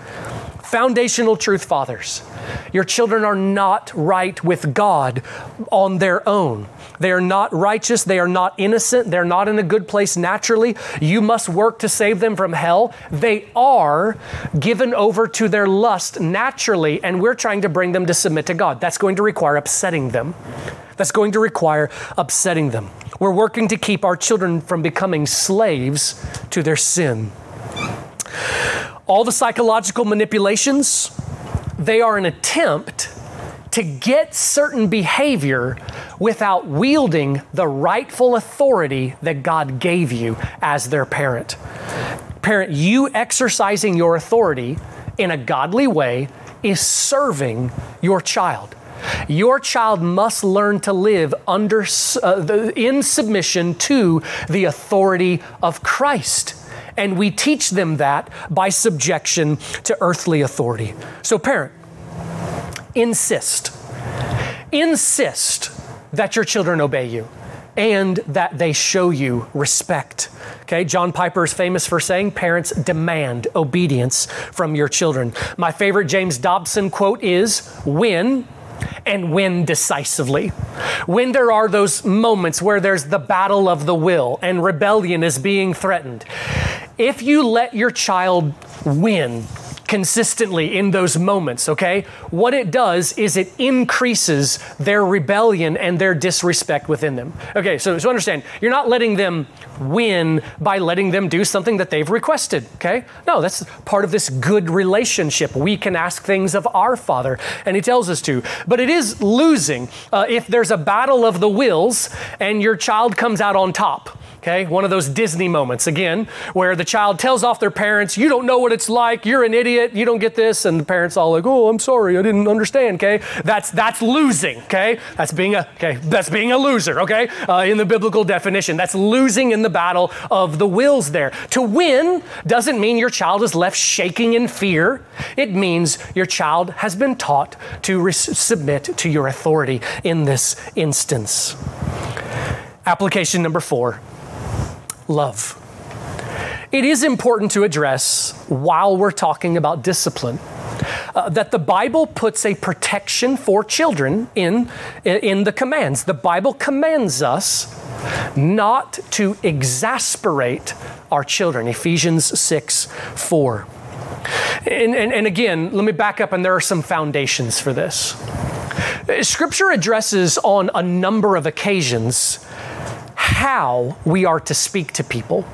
Foundational truth, fathers. Your children are not right with God on their own. They are not righteous. They are not innocent. They're not in a good place naturally. You must work to save them from hell. They are given over to their lust naturally, and we're trying to bring them to submit to God. That's going to require upsetting them. That's going to require upsetting them. We're working to keep our children from becoming slaves to their sin. All the psychological manipulations, they are an attempt to get certain behavior without wielding the rightful authority that God gave you as their parent. Parent, you exercising your authority in a godly way is serving your child. Your child must learn to live under, uh, the, in submission to the authority of Christ. And we teach them that by subjection to earthly authority. So, parent, insist. Insist that your children obey you and that they show you respect. Okay, John Piper is famous for saying, Parents demand obedience from your children. My favorite James Dobson quote is, Win and win decisively. When there are those moments where there's the battle of the will and rebellion is being threatened, if you let your child win consistently in those moments, okay? What it does is it increases their rebellion and their disrespect within them. Okay, so, so understand, you're not letting them win by letting them do something that they've requested, okay? No, that's part of this good relationship. We can ask things of our Father, and He tells us to. But it is losing uh, if there's a battle of the wills and your child comes out on top okay? One of those Disney moments, again, where the child tells off their parents, You don't know what it's like, you're an idiot, you don't get this, and the parents all like, Oh, I'm sorry, I didn't understand, okay? That's, that's losing, okay? That's being a, okay, that's being a loser, okay? Uh, in the biblical definition. That's losing in the battle of the wills there. To win doesn't mean your child is left shaking in fear, it means your child has been taught to submit to your authority in this instance. Application number four love. It is important to address while we're talking about discipline. Uh, that the Bible puts a protection for children in, in the commands. The Bible commands us not to exasperate our children. Ephesians 6 4. And, and, and again, let me back up, and there are some foundations for this. Scripture addresses on a number of occasions how we are to speak to people.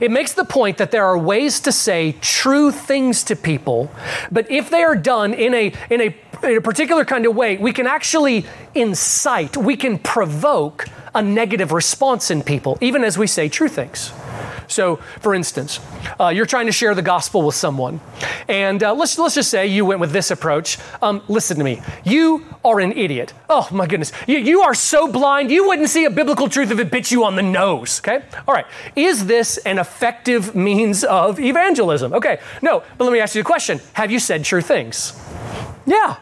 It makes the point that there are ways to say true things to people, but if they are done in a, in a, in a particular kind of way, we can actually incite, we can provoke a negative response in people, even as we say true things. So, for instance, uh, you're trying to share the gospel with someone, and uh, let's let's just say you went with this approach. Um, listen to me. You are an idiot. Oh my goodness. You, you are so blind. You wouldn't see a biblical truth if it bit you on the nose. Okay. All right. Is this an effective means of evangelism? Okay. No. But let me ask you a question. Have you said true things? Yeah.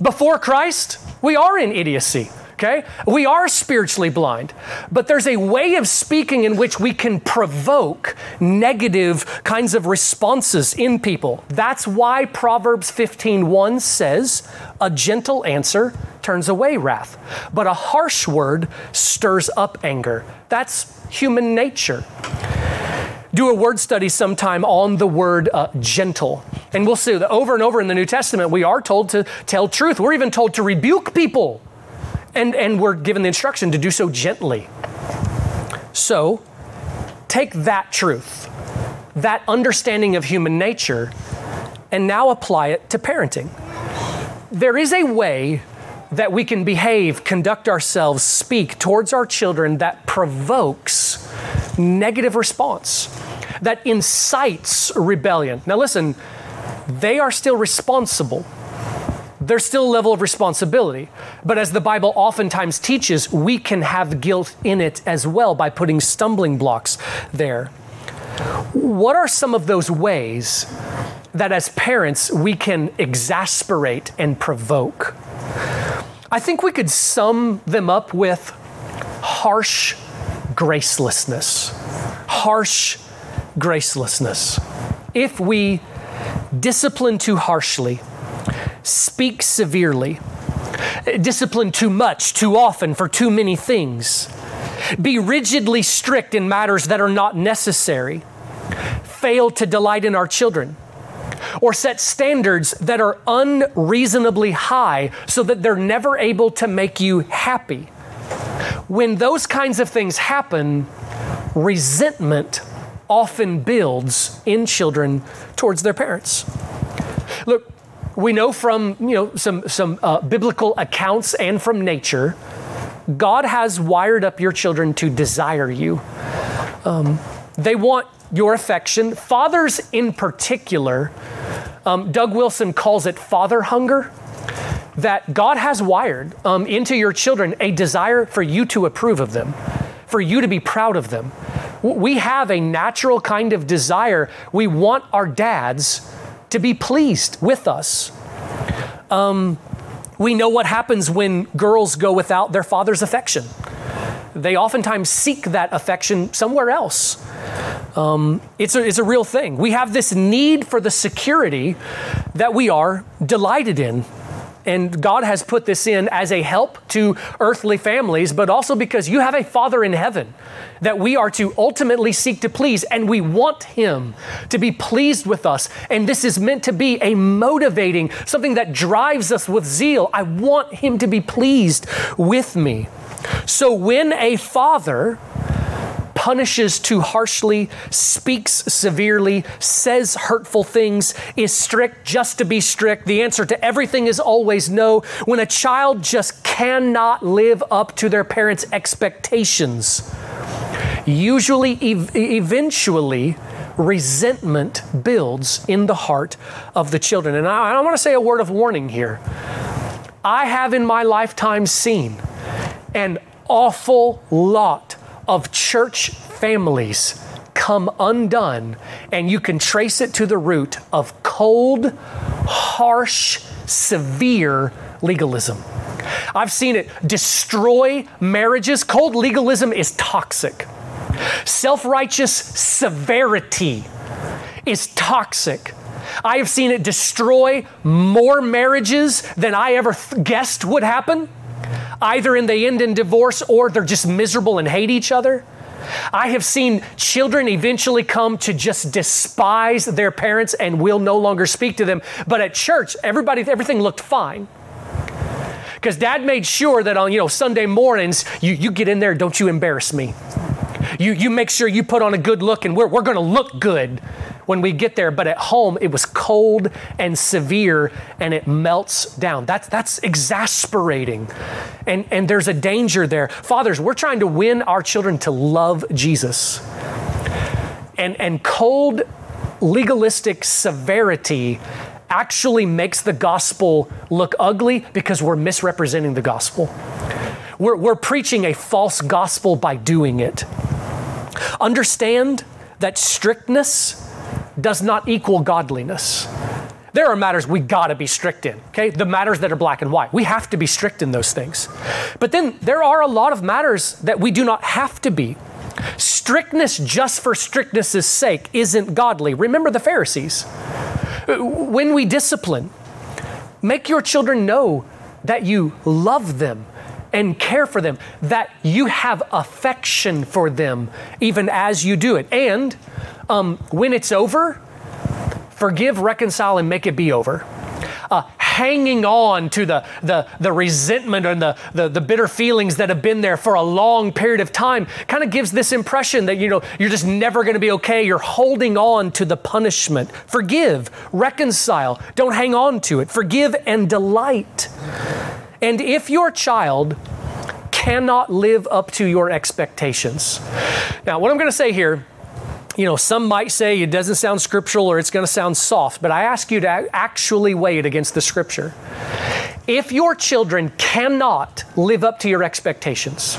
Before Christ, we are in idiocy okay? We are spiritually blind, but there's a way of speaking in which we can provoke negative kinds of responses in people. That's why Proverbs 15:1 says, "A gentle answer turns away wrath, but a harsh word stirs up anger." That's human nature do a word study sometime on the word uh, gentle. And we'll see that over and over in the New Testament, we are told to tell truth. We're even told to rebuke people and, and we're given the instruction to do so gently. So, take that truth, that understanding of human nature, and now apply it to parenting. There is a way that we can behave, conduct ourselves, speak towards our children that provokes negative response, that incites rebellion. Now, listen, they are still responsible. There's still a level of responsibility. But as the Bible oftentimes teaches, we can have guilt in it as well by putting stumbling blocks there. What are some of those ways that as parents we can exasperate and provoke? I think we could sum them up with harsh gracelessness. Harsh gracelessness. If we discipline too harshly, speak severely, discipline too much, too often, for too many things, be rigidly strict in matters that are not necessary, fail to delight in our children, or set standards that are unreasonably high so that they're never able to make you happy. When those kinds of things happen, resentment often builds in children towards their parents. Look, we know from you know some some uh, biblical accounts and from nature, God has wired up your children to desire you. Um, they want your affection. Fathers, in particular, um, Doug Wilson calls it father hunger. That God has wired um, into your children a desire for you to approve of them, for you to be proud of them. We have a natural kind of desire. We want our dads to be pleased with us. Um, we know what happens when girls go without their father's affection. They oftentimes seek that affection somewhere else. Um, it's, a, it's a real thing. We have this need for the security that we are delighted in and God has put this in as a help to earthly families, but also because you have a Father in heaven that we are to ultimately seek to please, and we want Him to be pleased with us. And this is meant to be a motivating, something that drives us with zeal. I want Him to be pleased with me. So when a father punishes too harshly, speaks severely, says hurtful things, is strict just to be strict. The answer to everything is always no. When a child just cannot live up to their parents' expectations, usually, ev- eventually, resentment builds in the heart of the children. And I, I want to say a word of warning here. I have in my lifetime seen an awful lot of church families come undone, and you can trace it to the root of cold, harsh, severe legalism. I've seen it destroy marriages. Cold legalism is toxic. Self righteous severity is toxic. I have seen it destroy more marriages than I ever th- guessed would happen. Either in they end in divorce or they're just miserable and hate each other. I have seen children eventually come to just despise their parents and will no longer speak to them. But at church, everybody, everything looked fine. Because dad made sure that on, you know, Sunday mornings, you, you get in there, don't you embarrass me. You, you make sure you put on a good look and we're, we're going to look good when we get there. But at home, it was cold and severe and it melts down. That's, that's exasperating. And, and there's a danger there. Fathers, we're trying to win our children to love Jesus. And, and cold, legalistic severity actually makes the gospel look ugly because we're misrepresenting the gospel. We're, we're preaching a false gospel by doing it. Understand that strictness does not equal godliness. There are matters we gotta be strict in, okay? The matters that are black and white. We have to be strict in those things. But then there are a lot of matters that we do not have to be. Strictness just for strictness' sake isn't godly. Remember the Pharisees. When we discipline, make your children know that you love them and care for them, that you have affection for them even as you do it. And um, when it's over, forgive, reconcile, and make it be over. Uh, hanging on to the, the, the resentment and the, the, the bitter feelings that have been there for a long period of time kind of gives this impression that you know you're just never going to be okay. You're holding on to the punishment. Forgive reconcile. Don't hang on to it. Forgive and delight. And if your child cannot live up to your expectations. Now what i'm going to say here you know, some might say it doesn't sound scriptural or it's going to sound soft, but I ask you to actually weigh it against the scripture. If your children cannot live up to your expectations,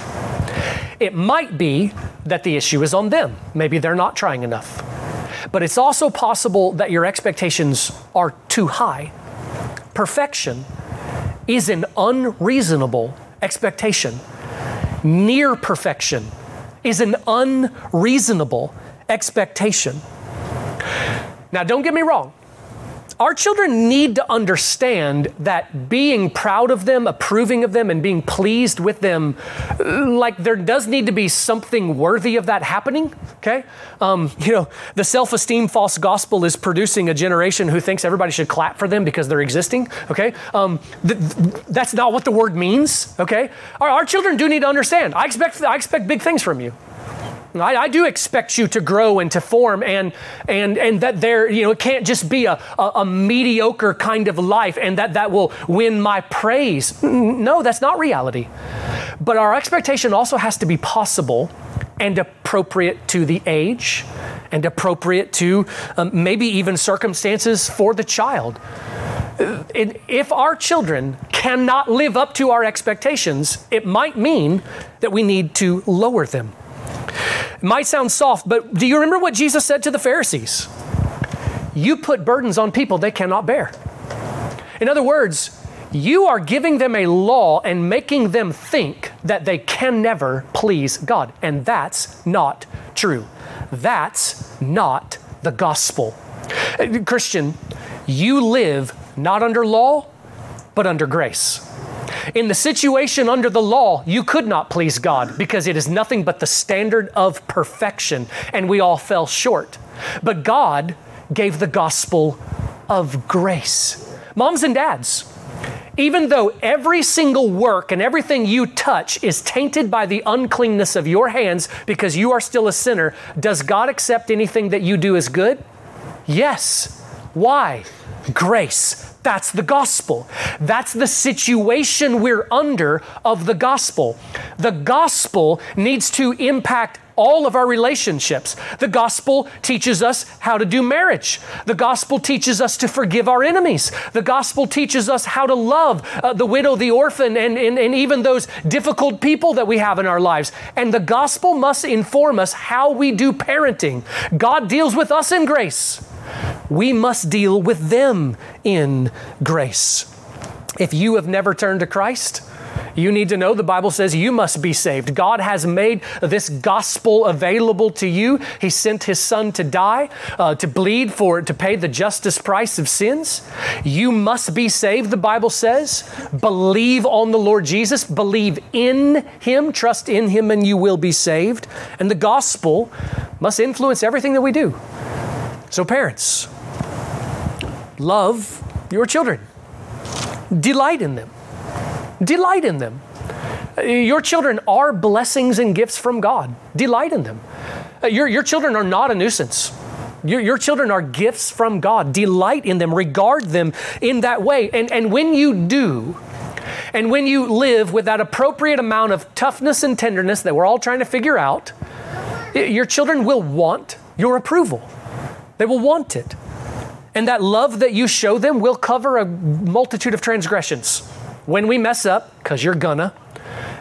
it might be that the issue is on them. Maybe they're not trying enough. But it's also possible that your expectations are too high. Perfection is an unreasonable expectation. Near perfection is an unreasonable expectation. Now, don't get me wrong. Our children need to understand that being proud of them, approving of them, and being pleased with them, like there does need to be something worthy of that happening. Okay? Um, you know, the self esteem false gospel is producing a generation who thinks everybody should clap for them because they're existing. Okay? Um, th- th- that's not what the word means. Okay? Our, our children do need to understand. I expect, I expect big things from you. I, I, do expect you to grow and to form and and and that there you know it can't just be a, a, a, mediocre kind of life and that that will win my praise. No that's not reality. But our expectation also has to be possible and appropriate to the age and appropriate to um, maybe even circumstances for the child. If our children cannot live up to our expectations, it might mean that we need to lower them. It might sound soft, but do you remember what Jesus said to the Pharisees? You put burdens on people they cannot bear. In other words, you are giving them a law and making them think that they can never please God. And that's not true. That's not the gospel. Eh, Christian, you live not under law, but under grace. In the situation under the law, you could not please God because it is nothing but the standard of perfection, and we all fell short. But God gave the gospel of grace. Moms and dads, even though every single work and everything you touch is tainted by the uncleanness of your hands because you are still a sinner, does God accept anything that you do as good? Yes. Why? Grace. That's the gospel. That's the situation we're under of the gospel. The gospel needs to impact all of our relationships. The gospel teaches us how to do marriage. The gospel teaches us to forgive our enemies. The gospel teaches us how to love uh, the widow, the orphan, and, and, and even those difficult people that we have in our lives. And the gospel must inform us how we do parenting. God deals with us in grace we must deal with them in grace. If you have never turned to Christ, you need to know the Bible says you must be saved. God has made this gospel available to you. He sent His Son to die, uh, to bleed for, it, to pay the justice price of sins. You must be saved, the Bible says. Believe on the Lord Jesus, believe in Him, trust in Him, and you will be saved. And the gospel must influence everything that we do. So, parents, love your children, delight in them. Delight in them. Your children are blessings and gifts from God. Delight in them. Uh, your, your children are not a nuisance. Your, your children are gifts from God. Delight in them, regard them in that way. And, and when you do, and when you live with that appropriate amount of toughness and tenderness that we're all trying to figure out, your children will want your approval. They will want it. And that love that you show them will cover a multitude of transgressions. When we mess up, because you're gonna,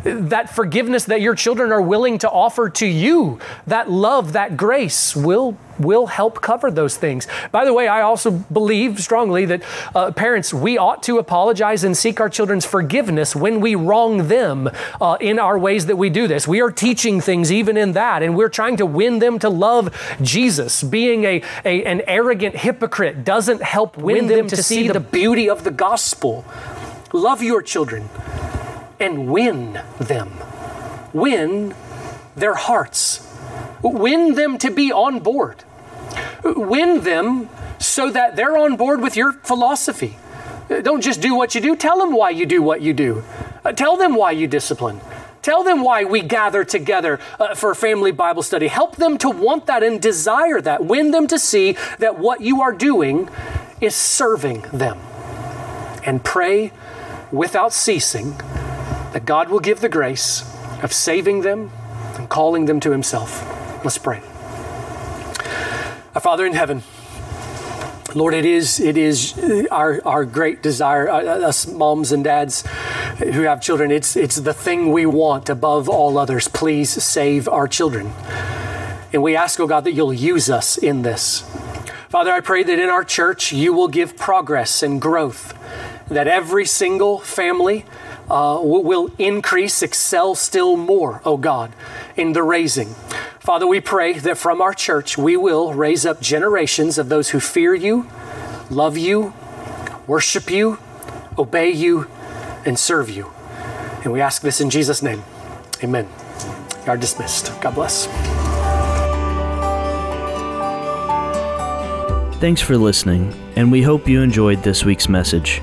that forgiveness that your children are willing to offer to you, that love, that grace will will help cover those things. By the way, I also believe strongly that uh, parents, we ought to apologize and seek our children's forgiveness when we wrong them uh, in our ways that we do this. We are teaching things even in that, and we're trying to win them to love Jesus. Being a, a an arrogant hypocrite doesn't help win, win them, them to, to see the beauty of the gospel. Love your children and win them. Win their hearts. Win them to be on board. Win them so that they're on board with your philosophy. Don't just do what you do, tell them why you do what you do. Uh, tell them why you discipline. Tell them why we gather together uh, for family Bible study. Help them to want that and desire that. Win them to see that what you are doing is serving them. And pray without ceasing that God will give the grace of saving them and calling them to Himself. Let's pray. Our Father in heaven, Lord, it is it is our our great desire, uh, uh, us moms and dads who have children. It's it's the thing we want above all others. Please save our children, and we ask, oh God, that you'll use us in this. Father, I pray that in our church you will give progress and growth, that every single family uh, will increase, excel still more, oh God, in the raising. Father, we pray that from our church we will raise up generations of those who fear you, love you, worship you, obey you, and serve you. And we ask this in Jesus' name. Amen. You are dismissed. God bless. Thanks for listening, and we hope you enjoyed this week's message.